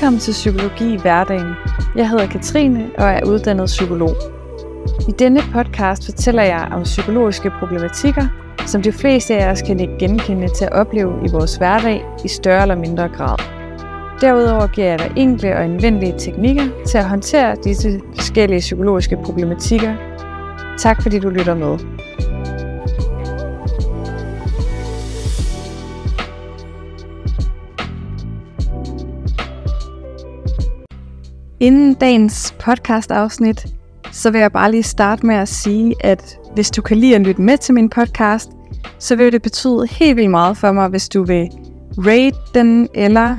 Velkommen til Psykologi i hverdagen. Jeg hedder Katrine og er uddannet psykolog. I denne podcast fortæller jeg om psykologiske problematikker, som de fleste af os kan ikke genkende til at opleve i vores hverdag i større eller mindre grad. Derudover giver jeg dig enkle og anvendelige teknikker til at håndtere disse forskellige psykologiske problematikker. Tak fordi du lytter med. Inden dagens podcast-afsnit, så vil jeg bare lige starte med at sige, at hvis du kan lide at lytte med til min podcast, så vil det betyde helt vildt meget for mig, hvis du vil rate den eller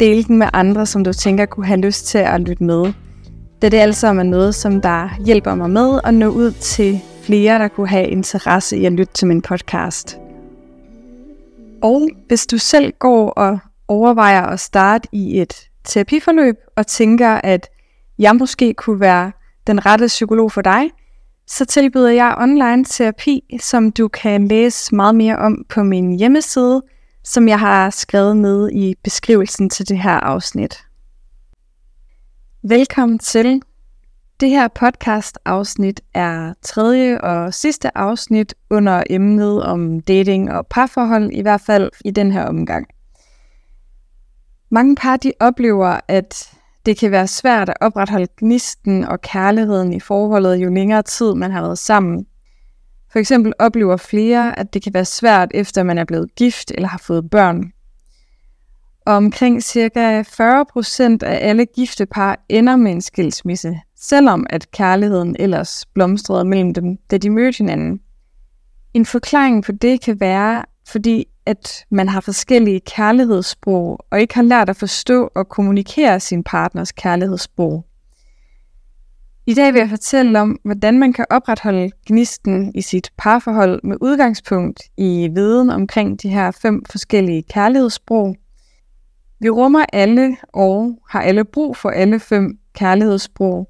dele den med andre, som du tænker kunne have lyst til at lytte med. Da det altså er noget, som der hjælper mig med at nå ud til flere, der kunne have interesse i at lytte til min podcast. Og hvis du selv går og overvejer at starte i et terapiforløb og tænker, at jeg måske kunne være den rette psykolog for dig, så tilbyder jeg online terapi, som du kan læse meget mere om på min hjemmeside, som jeg har skrevet ned i beskrivelsen til det her afsnit. Velkommen til. Det her podcast afsnit er tredje og sidste afsnit under emnet om dating og parforhold, i hvert fald i den her omgang. Mange par de oplever, at det kan være svært at opretholde gnisten og kærligheden i forholdet, jo længere tid man har været sammen. For eksempel oplever flere, at det kan være svært, efter man er blevet gift eller har fået børn. Og omkring ca. 40% af alle gifte par ender med en skilsmisse, selvom at kærligheden ellers blomstrede mellem dem, da de mødte hinanden. En forklaring på det kan være, fordi at man har forskellige kærlighedssprog, og ikke har lært at forstå og kommunikere sin partners kærlighedssprog. I dag vil jeg fortælle om, hvordan man kan opretholde gnisten i sit parforhold med udgangspunkt i viden omkring de her fem forskellige kærlighedssprog. Vi rummer alle og har alle brug for alle fem kærlighedssprog,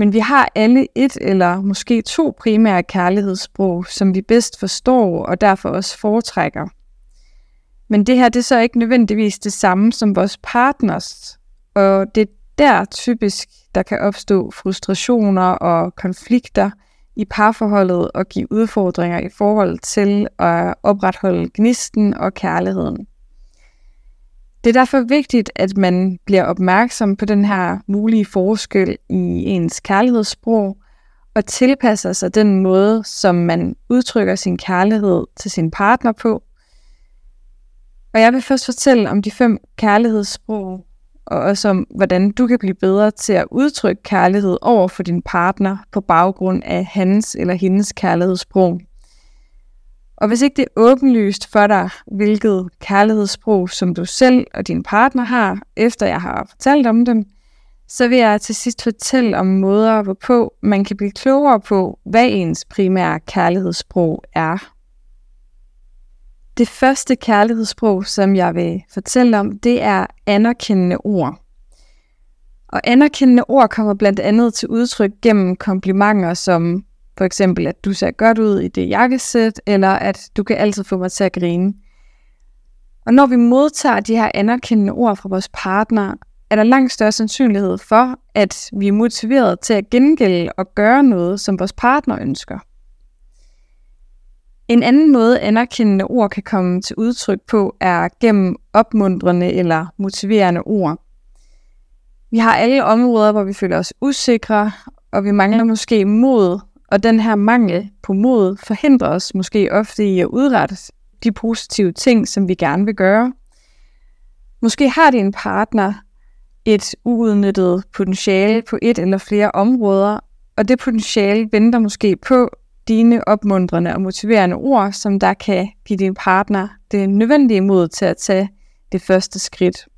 men vi har alle et eller måske to primære kærlighedssprog, som vi bedst forstår og derfor også foretrækker. Men det her det er så ikke nødvendigvis det samme som vores partners, og det er der typisk, der kan opstå frustrationer og konflikter i parforholdet og give udfordringer i forhold til at opretholde gnisten og kærligheden. Det er derfor vigtigt, at man bliver opmærksom på den her mulige forskel i ens kærlighedssprog, og tilpasser sig den måde, som man udtrykker sin kærlighed til sin partner på. Og jeg vil først fortælle om de fem kærlighedssprog, og også om, hvordan du kan blive bedre til at udtrykke kærlighed over for din partner på baggrund af hans eller hendes kærlighedssprog. Og hvis ikke det er åbenlyst for dig, hvilket kærlighedssprog, som du selv og din partner har, efter jeg har fortalt om dem, så vil jeg til sidst fortælle om måder, hvorpå man kan blive klogere på, hvad ens primære kærlighedssprog er. Det første kærlighedssprog, som jeg vil fortælle om, det er anerkendende ord. Og anerkendende ord kommer blandt andet til udtryk gennem komplimenter som for eksempel, at du ser godt ud i det jakkesæt, eller at du kan altid få mig til at grine. Og når vi modtager de her anerkendende ord fra vores partner, er der langt større sandsynlighed for, at vi er motiveret til at gengælde og gøre noget, som vores partner ønsker. En anden måde anerkendende ord kan komme til udtryk på, er gennem opmuntrende eller motiverende ord. Vi har alle områder, hvor vi føler os usikre, og vi mangler måske mod og den her mangel på mod forhindrer os måske ofte i at udrette de positive ting, som vi gerne vil gøre. Måske har din partner et uudnyttet potentiale på et eller flere områder, og det potentiale venter måske på dine opmuntrende og motiverende ord, som der kan give din partner det nødvendige mod til at tage det første skridt.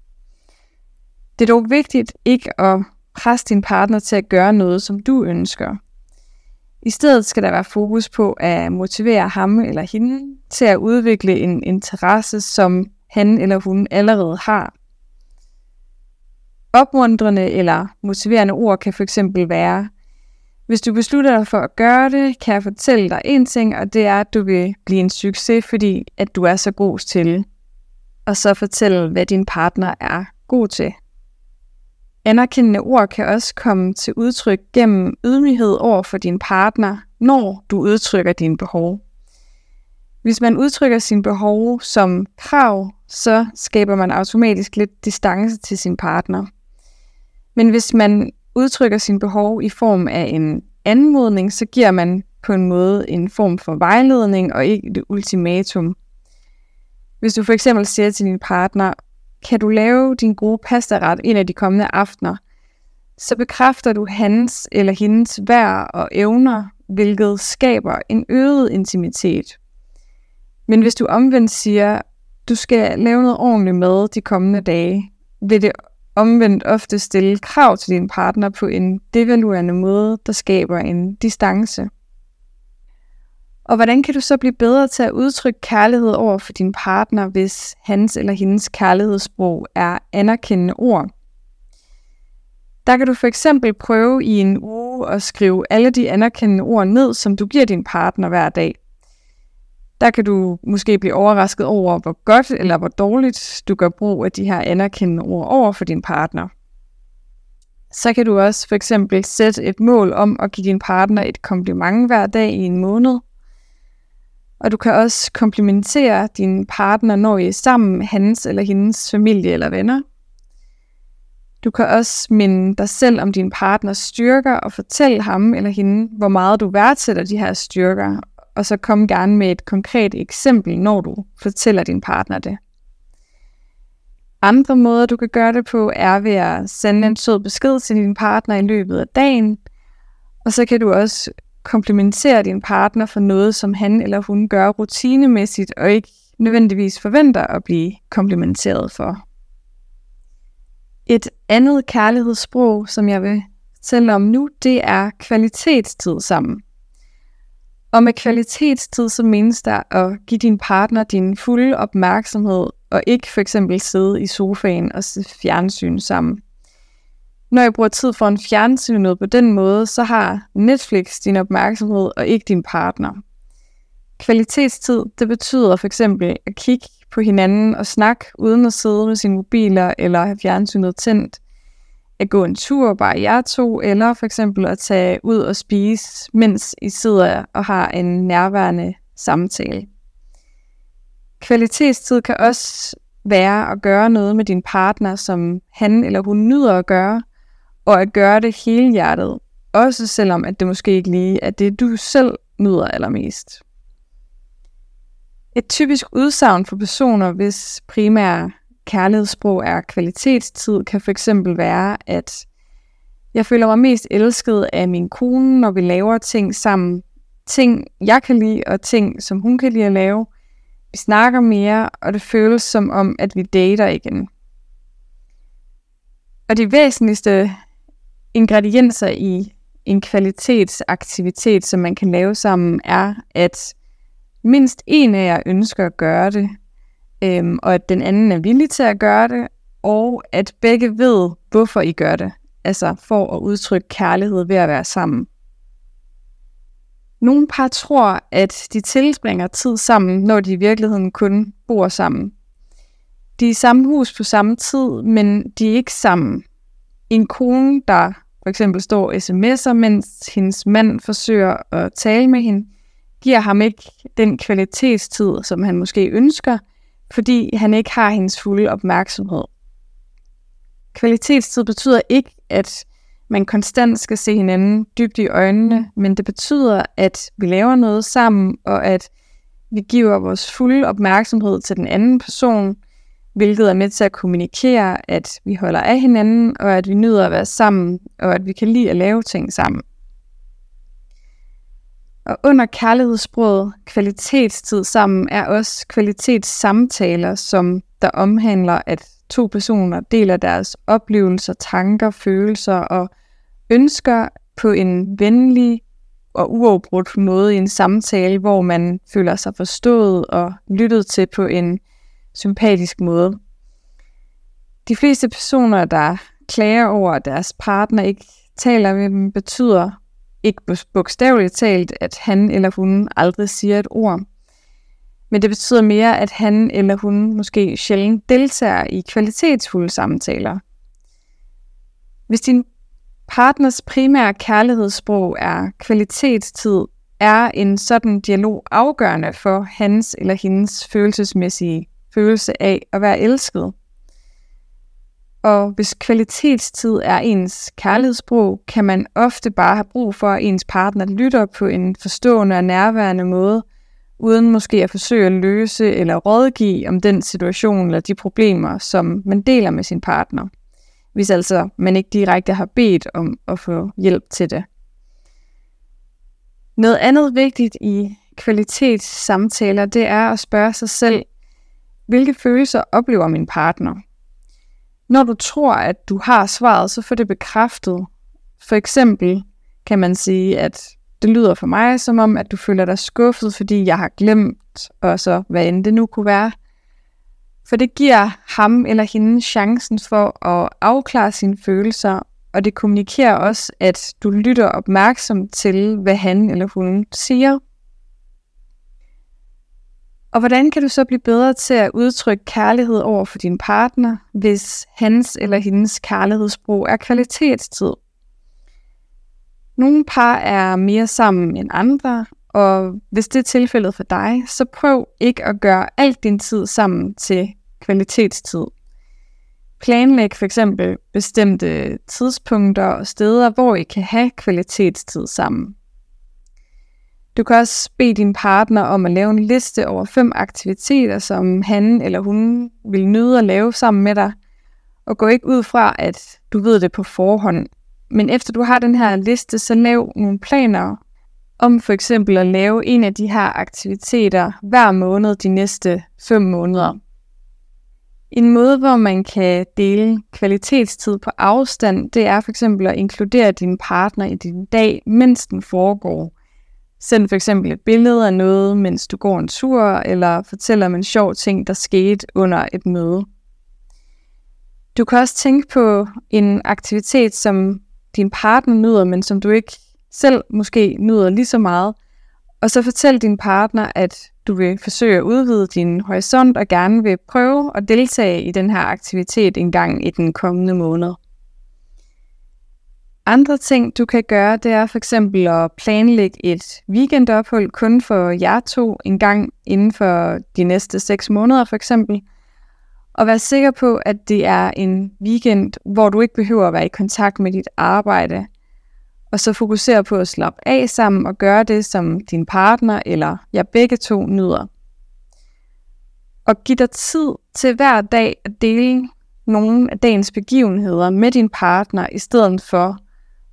Det er dog vigtigt ikke at presse din partner til at gøre noget, som du ønsker. I stedet skal der være fokus på at motivere ham eller hende til at udvikle en interesse, som han eller hun allerede har. Opmuntrende eller motiverende ord kan fx være, hvis du beslutter dig for at gøre det, kan jeg fortælle dig en ting, og det er, at du vil blive en succes, fordi at du er så god til. Og så fortælle, hvad din partner er god til. Anerkendende ord kan også komme til udtryk gennem ydmyghed over for din partner, når du udtrykker dine behov. Hvis man udtrykker sine behov som krav, så skaber man automatisk lidt distance til sin partner. Men hvis man udtrykker sine behov i form af en anmodning, så giver man på en måde en form for vejledning og ikke et ultimatum. Hvis du for eksempel siger til din partner, kan du lave din gode pastaret en af de kommende aftener, så bekræfter du hans eller hendes værd og evner, hvilket skaber en øget intimitet. Men hvis du omvendt siger, du skal lave noget ordentligt med de kommende dage, vil det omvendt ofte stille krav til din partner på en devaluerende måde, der skaber en distance. Og hvordan kan du så blive bedre til at udtrykke kærlighed over for din partner, hvis hans eller hendes kærlighedssprog er anerkendende ord? Der kan du for eksempel prøve i en uge at skrive alle de anerkendende ord ned, som du giver din partner hver dag. Der kan du måske blive overrasket over, hvor godt eller hvor dårligt du gør brug af de her anerkendende ord over for din partner. Så kan du også for eksempel sætte et mål om at give din partner et kompliment hver dag i en måned. Og du kan også komplimentere din partner, når I er sammen med hans eller hendes familie eller venner. Du kan også minde dig selv om din partners styrker og fortælle ham eller hende, hvor meget du værdsætter de her styrker, og så kom gerne med et konkret eksempel, når du fortæller din partner det. Andre måder, du kan gøre det på, er ved at sende en sød besked til din partner i løbet af dagen, og så kan du også komplimentere din partner for noget, som han eller hun gør rutinemæssigt, og ikke nødvendigvis forventer at blive komplimenteret for. Et andet kærlighedssprog, som jeg vil fortælle om nu, det er kvalitetstid sammen. Og med kvalitetstid, så menes der at give din partner din fulde opmærksomhed, og ikke for eksempel sidde i sofaen og se fjernsyn sammen. Når jeg bruger tid foran fjernsynet på den måde, så har Netflix din opmærksomhed og ikke din partner. Kvalitetstid, det betyder for eksempel at kigge på hinanden og snakke uden at sidde med sine mobiler eller have fjernsynet tændt at gå en tur, bare jer to, eller for eksempel at tage ud og spise, mens I sidder og har en nærværende samtale. Kvalitetstid kan også være at gøre noget med din partner, som han eller hun nyder at gøre, og at gøre det hele hjertet, også selvom at det måske ikke lige er det, du selv nyder allermest. Et typisk udsagn for personer, hvis primære kærlighedssprog er kvalitetstid, kan fx være, at jeg føler mig mest elsket af min kone, når vi laver ting sammen. Ting, jeg kan lide, og ting, som hun kan lide at lave. Vi snakker mere, og det føles som om, at vi dater igen. Og de væsentligste ingredienser i en kvalitetsaktivitet, som man kan lave sammen, er, at mindst en af jer ønsker at gøre det, øhm, og at den anden er villig til at gøre det, og at begge ved, hvorfor I gør det. Altså for at udtrykke kærlighed ved at være sammen. Nogle par tror, at de tilbringer tid sammen, når de i virkeligheden kun bor sammen. De er i samme hus på samme tid, men de er ikke sammen. En kone, der for eksempel står sms'er, mens hendes mand forsøger at tale med hende, giver ham ikke den kvalitetstid, som han måske ønsker, fordi han ikke har hendes fulde opmærksomhed. Kvalitetstid betyder ikke, at man konstant skal se hinanden dybt i øjnene, men det betyder, at vi laver noget sammen, og at vi giver vores fulde opmærksomhed til den anden person, hvilket er med til at kommunikere, at vi holder af hinanden, og at vi nyder at være sammen, og at vi kan lide at lave ting sammen. Og under kærlighedssproget kvalitetstid sammen er også kvalitetssamtaler, som der omhandler, at to personer deler deres oplevelser, tanker, følelser og ønsker på en venlig og uafbrudt måde i en samtale, hvor man føler sig forstået og lyttet til på en sympatisk måde. De fleste personer, der klager over, at deres partner ikke taler med dem, betyder ikke bogstaveligt talt, at han eller hun aldrig siger et ord. Men det betyder mere, at han eller hun måske sjældent deltager i kvalitetsfulde samtaler. Hvis din partners primære kærlighedssprog er kvalitetstid, er en sådan dialog afgørende for hans eller hendes følelsesmæssige følelse af at være elsket. Og hvis kvalitetstid er ens kærlighedssprog, kan man ofte bare have brug for, at ens partner lytter på en forstående og nærværende måde, uden måske at forsøge at løse eller rådgive om den situation eller de problemer, som man deler med sin partner, hvis altså man ikke direkte har bedt om at få hjælp til det. Noget andet vigtigt i kvalitetssamtaler, det er at spørge sig selv, hvilke følelser oplever min partner? Når du tror, at du har svaret, så får det bekræftet. For eksempel kan man sige, at det lyder for mig som om, at du føler dig skuffet, fordi jeg har glemt, og så hvad end det nu kunne være. For det giver ham eller hende chancen for at afklare sine følelser, og det kommunikerer også, at du lytter opmærksomt til, hvad han eller hun siger. Og hvordan kan du så blive bedre til at udtrykke kærlighed over for din partner, hvis hans eller hendes kærlighedsbrug er kvalitetstid? Nogle par er mere sammen end andre, og hvis det er tilfældet for dig, så prøv ikke at gøre alt din tid sammen til kvalitetstid. Planlæg for eksempel bestemte tidspunkter og steder, hvor I kan have kvalitetstid sammen. Du kan også bede din partner om at lave en liste over fem aktiviteter, som han eller hun vil nyde at lave sammen med dig. Og gå ikke ud fra, at du ved det på forhånd. Men efter du har den her liste, så lav nogle planer om for eksempel at lave en af de her aktiviteter hver måned de næste 5 måneder. En måde, hvor man kan dele kvalitetstid på afstand, det er for eksempel at inkludere din partner i din dag, mens den foregår. Send for eksempel et billede af noget, mens du går en tur, eller fortæller om en sjov ting, der skete under et møde. Du kan også tænke på en aktivitet, som din partner nyder, men som du ikke selv måske nyder lige så meget. Og så fortæl din partner, at du vil forsøge at udvide din horisont og gerne vil prøve at deltage i den her aktivitet en gang i den kommende måned. Andre ting, du kan gøre, det er for eksempel at planlægge et weekendophold kun for jer to en gang inden for de næste 6 måneder for eksempel. Og vær sikker på, at det er en weekend, hvor du ikke behøver at være i kontakt med dit arbejde. Og så fokusere på at slappe af sammen og gøre det, som din partner eller jeg begge to nyder. Og giv dig tid til hver dag at dele nogle af dagens begivenheder med din partner, i stedet for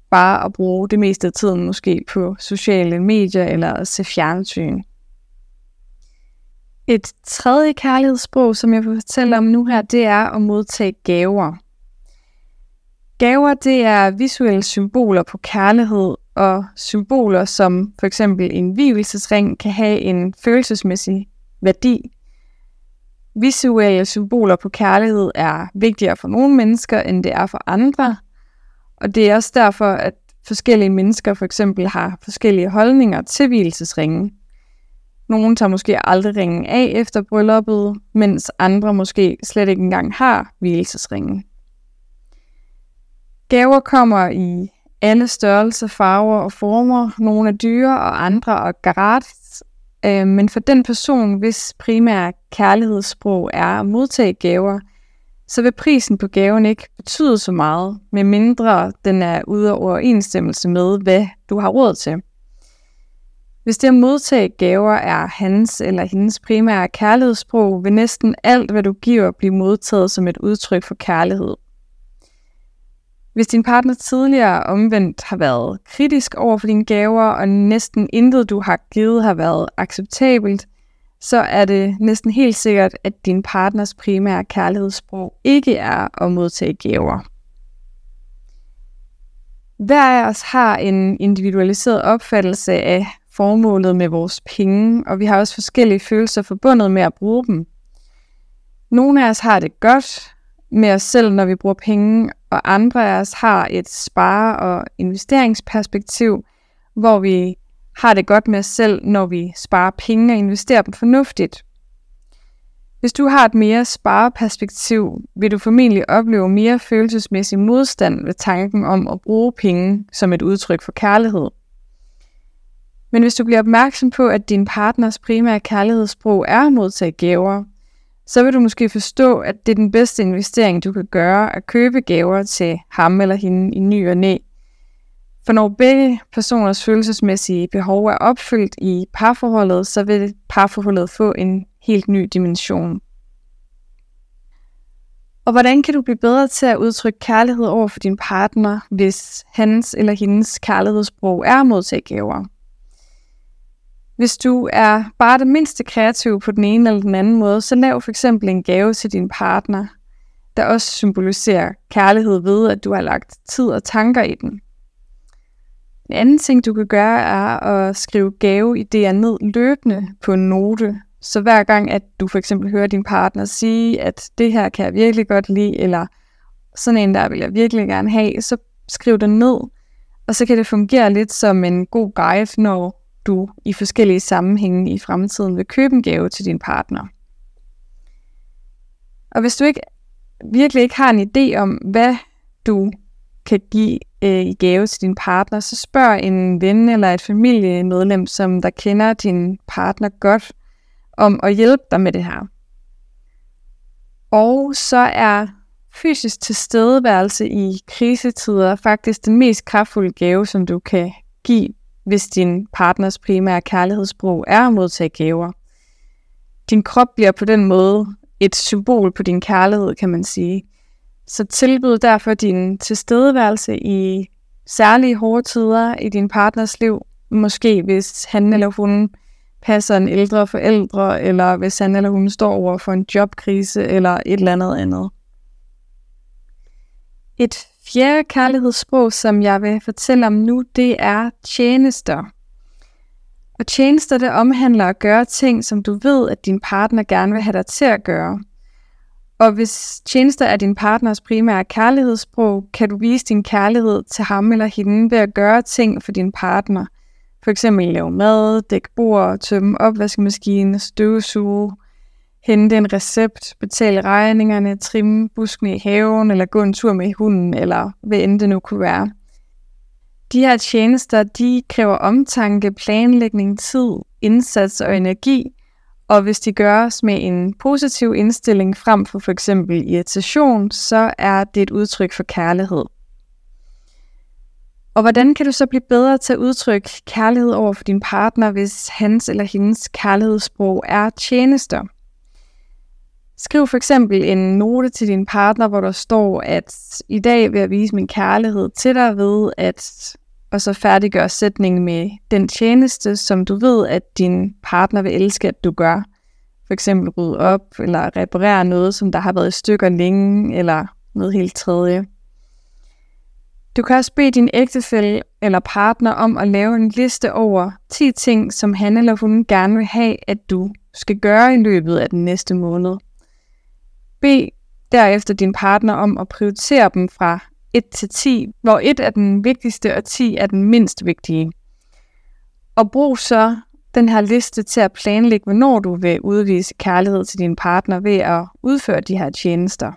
bare at bruge det meste af tiden måske på sociale medier eller at se fjernsyn. Et tredje kærlighedssprog, som jeg vil fortælle om nu her, det er at modtage gaver. Gaver, det er visuelle symboler på kærlighed, og symboler som for eksempel en hvilesesring kan have en følelsesmæssig værdi. Visuelle symboler på kærlighed er vigtigere for nogle mennesker, end det er for andre – og det er også derfor, at forskellige mennesker for eksempel har forskellige holdninger til hvilesesringen. Nogle tager måske aldrig ringen af efter brylluppet, mens andre måske slet ikke engang har hvilesesringen. Gaver kommer i alle størrelser, farver og former. Nogle er dyre og andre er gratis. Øh, men for den person, hvis primære kærlighedssprog er at modtage gaver, så vil prisen på gaven ikke betyde så meget, mindre den er ude af overensstemmelse med, hvad du har råd til. Hvis det at modtage gaver er hans eller hendes primære kærlighedssprog, vil næsten alt, hvad du giver, blive modtaget som et udtryk for kærlighed. Hvis din partner tidligere omvendt har været kritisk over for dine gaver, og næsten intet du har givet har været acceptabelt, så er det næsten helt sikkert, at din partners primære kærlighedssprog ikke er at modtage gaver. Hver af os har en individualiseret opfattelse af formålet med vores penge, og vi har også forskellige følelser forbundet med at bruge dem. Nogle af os har det godt med os selv, når vi bruger penge, og andre af os har et spare- og investeringsperspektiv, hvor vi har det godt med os selv, når vi sparer penge og investerer dem fornuftigt. Hvis du har et mere spareperspektiv, vil du formentlig opleve mere følelsesmæssig modstand ved tanken om at bruge penge som et udtryk for kærlighed. Men hvis du bliver opmærksom på, at din partners primære kærlighedssprog er at modtage gaver, så vil du måske forstå, at det er den bedste investering, du kan gøre at købe gaver til ham eller hende i ny og næ. For når begge personers følelsesmæssige behov er opfyldt i parforholdet, så vil parforholdet få en helt ny dimension. Og hvordan kan du blive bedre til at udtrykke kærlighed over for din partner, hvis hans eller hendes kærlighedssprog er modtagegaver? Hvis du er bare det mindste kreativ på den ene eller den anden måde, så lav for eksempel en gave til din partner, der også symboliserer kærlighed ved, at du har lagt tid og tanker i den. En anden ting, du kan gøre, er at skrive gaveidéer ned løbende på en note. Så hver gang, at du for eksempel hører din partner sige, at det her kan jeg virkelig godt lide, eller sådan en der vil jeg virkelig gerne have, så skriv det ned. Og så kan det fungere lidt som en god guide, når du i forskellige sammenhænge i fremtiden vil købe en gave til din partner. Og hvis du ikke virkelig ikke har en idé om, hvad du kan give øh, i gave til din partner, så spørg en ven eller et familiemedlem, som der kender din partner godt, om at hjælpe dig med det her. Og så er fysisk tilstedeværelse i krisetider faktisk den mest kraftfulde gave, som du kan give hvis din partners primære kærlighedssprog er at modtage gaver. Din krop bliver på den måde et symbol på din kærlighed, kan man sige. Så tilbyd derfor din tilstedeværelse i særlige hårde tider i din partners liv. Måske hvis han eller hun passer en ældre forældre, eller hvis han eller hun står over for en jobkrise, eller et eller andet andet. Et fjerde kærlighedssprog, som jeg vil fortælle om nu, det er tjenester. Og tjenester, det omhandler at gøre ting, som du ved, at din partner gerne vil have dig til at gøre. Og hvis tjenester er din partners primære kærlighedssprog, kan du vise din kærlighed til ham eller hende ved at gøre ting for din partner. For eksempel lave mad, dække bord, tømme opvaskemaskinen, støvsuge, hente en recept, betale regningerne, trimme buskene i haven, eller gå en tur med hunden, eller hvad end det nu kunne være. De her tjenester, de kræver omtanke, planlægning, tid, indsats og energi, og hvis de gøres med en positiv indstilling frem for for eksempel irritation, så er det et udtryk for kærlighed. Og hvordan kan du så blive bedre til at udtrykke kærlighed over for din partner, hvis hans eller hendes kærlighedssprog er tjenester? Skriv for eksempel en note til din partner, hvor der står, at i dag vil jeg vise min kærlighed til dig ved at og så færdiggør sætningen med den tjeneste, som du ved, at din partner vil elske, at du gør. For eksempel rydde op, eller reparere noget, som der har været i stykker længe, eller noget helt tredje. Du kan også bede din ægtefælle eller partner om at lave en liste over 10 ting, som han eller hun gerne vil have, at du skal gøre i løbet af den næste måned. Bed derefter din partner om at prioritere dem fra 1 til 10, hvor 1 er den vigtigste og 10 er den mindst vigtige. Og brug så den her liste til at planlægge, hvornår du vil udvise kærlighed til din partner ved at udføre de her tjenester.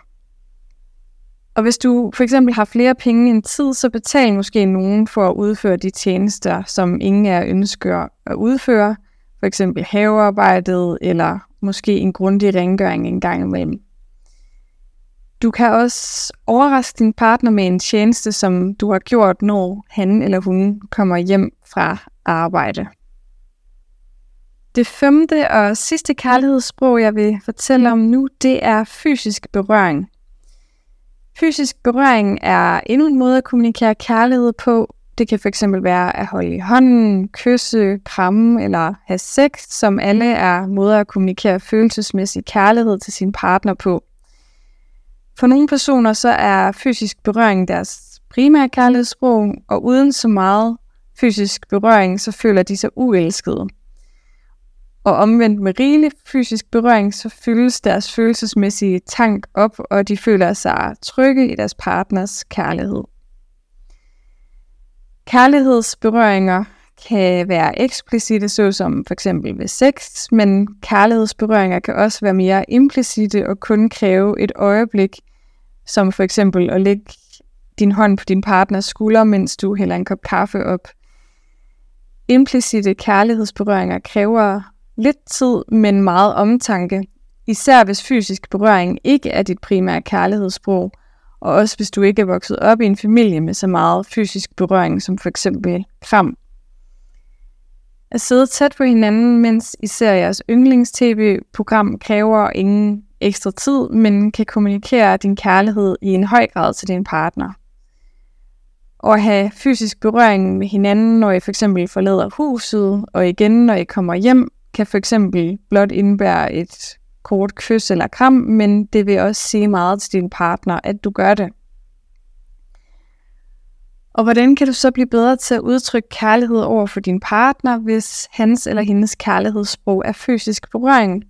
Og hvis du for eksempel har flere penge end tid, så betal måske nogen for at udføre de tjenester, som ingen af ønsker at udføre. For eksempel havearbejdet, eller måske en grundig rengøring en gang imellem. Du kan også overraske din partner med en tjeneste, som du har gjort, når han eller hun kommer hjem fra arbejde. Det femte og sidste kærlighedssprog, jeg vil fortælle om nu, det er fysisk berøring. Fysisk berøring er endnu en måde at kommunikere kærlighed på. Det kan fx være at holde i hånden, kysse, kramme eller have sex, som alle er måder at kommunikere følelsesmæssig kærlighed til sin partner på. For nogle personer så er fysisk berøring deres primære kærlighedssprog, og uden så meget fysisk berøring, så føler de sig uelskede. Og omvendt med rigelig fysisk berøring, så fyldes deres følelsesmæssige tank op, og de føler sig trygge i deres partners kærlighed. Kærlighedsberøringer kan være eksplicite, såsom for eksempel ved sex, men kærlighedsberøringer kan også være mere implicite og kun kræve et øjeblik, som for eksempel at lægge din hånd på din partners skulder, mens du hælder en kop kaffe op. Implicite kærlighedsberøringer kræver lidt tid, men meget omtanke, især hvis fysisk berøring ikke er dit primære kærlighedssprog, og også hvis du ikke er vokset op i en familie med så meget fysisk berøring som for eksempel kram. At sidde tæt på hinanden, mens især jeres yndlings-tv-program kræver ingen ekstra tid, men kan kommunikere din kærlighed i en høj grad til din partner. Og at have fysisk berøring med hinanden, når I for eksempel forlader huset, og igen når I kommer hjem, kan for eksempel blot indebære et kort kys eller kram, men det vil også sige meget til din partner, at du gør det. Og hvordan kan du så blive bedre til at udtrykke kærlighed over for din partner, hvis hans eller hendes kærlighedssprog er fysisk berøring?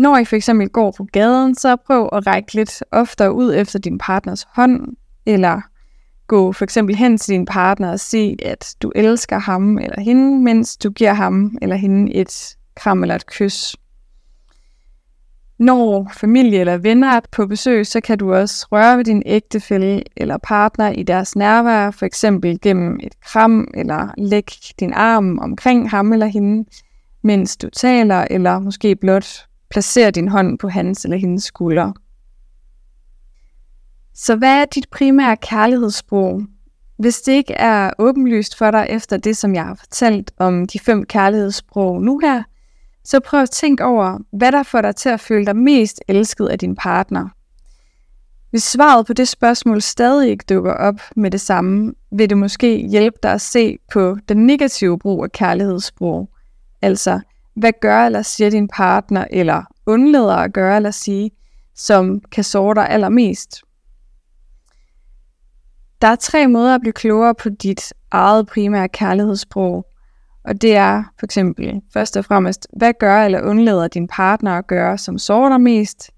Når I for eksempel går på gaden, så prøv at række lidt oftere ud efter din partners hånd, eller gå for eksempel hen til din partner og sige, at du elsker ham eller hende, mens du giver ham eller hende et kram eller et kys. Når familie eller venner er på besøg, så kan du også røre ved din ægtefælle eller partner i deres nærvær, for eksempel gennem et kram eller læg din arm omkring ham eller hende, mens du taler, eller måske blot placer din hånd på hans eller hendes skulder. Så hvad er dit primære kærlighedssprog? Hvis det ikke er åbenlyst for dig efter det, som jeg har fortalt om de fem kærlighedssprog nu her, så prøv at tænke over, hvad der får dig til at føle dig mest elsket af din partner. Hvis svaret på det spørgsmål stadig ikke dukker op med det samme, vil det måske hjælpe dig at se på den negative brug af kærlighedssprog. Altså, hvad gør eller siger din partner, eller undlader at gøre eller sige, som kan såre dig allermest. Der er tre måder at blive klogere på dit eget primære kærlighedssprog. Og det er for eksempel først og fremmest, hvad gør eller undlader din partner at gøre, som sårer dig mest?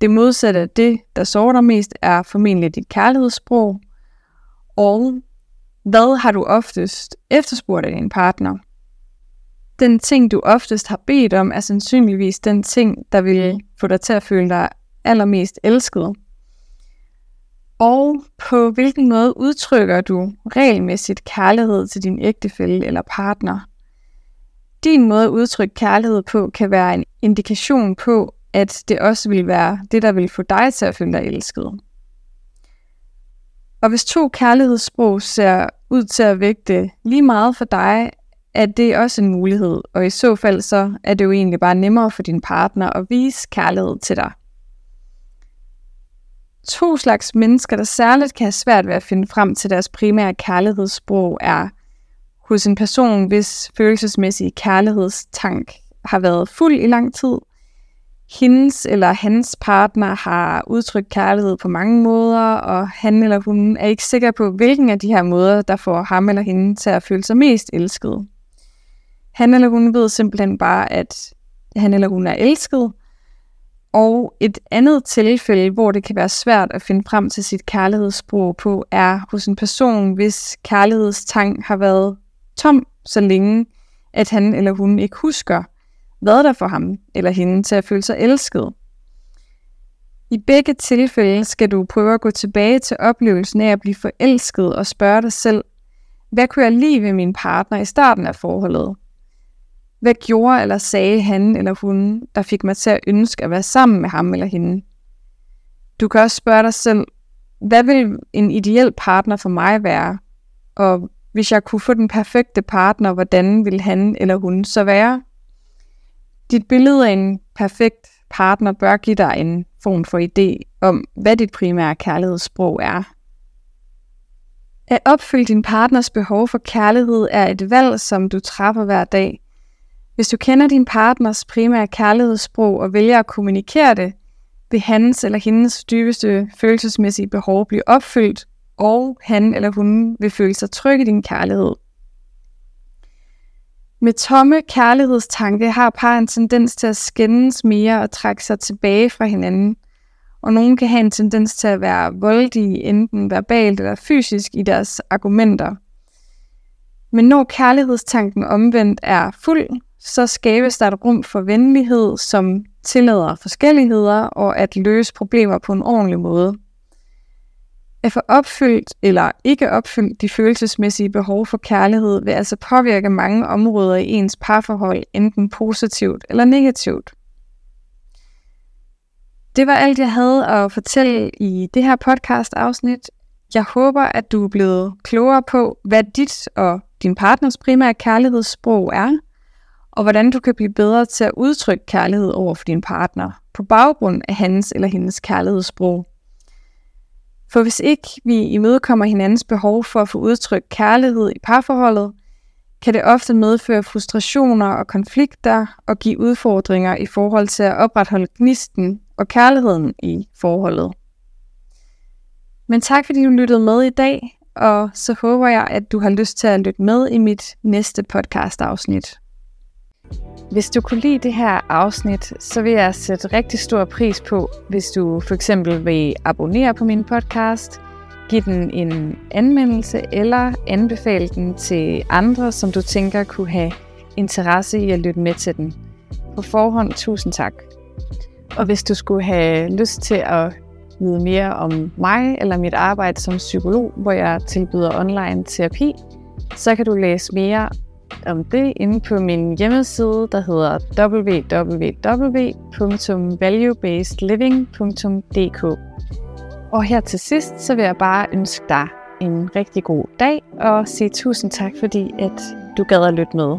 Det modsatte af det, der sårer dig mest, er formentlig dit kærlighedssprog. Og hvad har du oftest efterspurgt af din partner? Den ting, du oftest har bedt om, er sandsynligvis den ting, der vil få dig til at føle dig allermest elsket. Og på hvilken måde udtrykker du regelmæssigt kærlighed til din ægtefælle eller partner? Din måde at udtrykke kærlighed på kan være en indikation på, at det også vil være det, der vil få dig til at føle dig elsket. Og hvis to kærlighedssprog ser ud til at vægte lige meget for dig, er det også en mulighed, og i så fald så er det jo egentlig bare nemmere for din partner at vise kærlighed til dig. To slags mennesker, der særligt kan have svært ved at finde frem til deres primære kærlighedssprog, er hos en person, hvis følelsesmæssige kærlighedstank har været fuld i lang tid. Hendes eller hans partner har udtrykt kærlighed på mange måder, og han eller hun er ikke sikker på, hvilken af de her måder, der får ham eller hende til at føle sig mest elsket. Han eller hun ved simpelthen bare, at han eller hun er elsket, og et andet tilfælde, hvor det kan være svært at finde frem til sit kærlighedssprog på, er hos en person, hvis kærlighedstang har været tom så længe, at han eller hun ikke husker, hvad der får ham eller hende til at føle sig elsket. I begge tilfælde skal du prøve at gå tilbage til oplevelsen af at blive forelsket og spørge dig selv, hvad kunne jeg lide ved min partner i starten af forholdet? Hvad gjorde eller sagde han eller hun, der fik mig til at ønske at være sammen med ham eller hende? Du kan også spørge dig selv, hvad vil en ideel partner for mig være? Og hvis jeg kunne få den perfekte partner, hvordan vil han eller hun så være? Dit billede af en perfekt partner bør give dig en form for idé om, hvad dit primære kærlighedssprog er. At opfylde din partners behov for kærlighed er et valg, som du træffer hver dag. Hvis du kender din partners primære kærlighedssprog og vælger at kommunikere det, vil hans eller hendes dybeste følelsesmæssige behov blive opfyldt, og han eller hun vil føle sig tryg i din kærlighed. Med tomme kærlighedstanke har par en tendens til at skændes mere og trække sig tilbage fra hinanden, og nogen kan have en tendens til at være voldige, enten verbalt eller fysisk i deres argumenter. Men når kærlighedstanken omvendt er fuld, så skabes der et rum for venlighed, som tillader forskelligheder og at løse problemer på en ordentlig måde. At få opfyldt eller ikke opfyldt de følelsesmæssige behov for kærlighed vil altså påvirke mange områder i ens parforhold, enten positivt eller negativt. Det var alt, jeg havde at fortælle i det her podcast-afsnit. Jeg håber, at du er blevet klogere på, hvad dit og din partners primære kærlighedssprog er, og hvordan du kan blive bedre til at udtrykke kærlighed over for din partner på baggrund af hans eller hendes kærlighedssprog. For hvis ikke vi imødekommer hinandens behov for at få udtrykt kærlighed i parforholdet, kan det ofte medføre frustrationer og konflikter og give udfordringer i forhold til at opretholde gnisten og kærligheden i forholdet. Men tak fordi du lyttede med i dag, og så håber jeg, at du har lyst til at lytte med i mit næste podcast afsnit. Hvis du kunne lide det her afsnit, så vil jeg sætte rigtig stor pris på, hvis du for eksempel vil abonnere på min podcast, give den en anmeldelse eller anbefale den til andre, som du tænker kunne have interesse i at lytte med til den. På forhånd, tusind tak. Og hvis du skulle have lyst til at vide mere om mig eller mit arbejde som psykolog, hvor jeg tilbyder online terapi, så kan du læse mere om det inde på min hjemmeside, der hedder www.valuebasedliving.dk. Og her til sidst, så vil jeg bare ønske dig en rigtig god dag, og sige tusind tak, fordi at du gad at lytte med.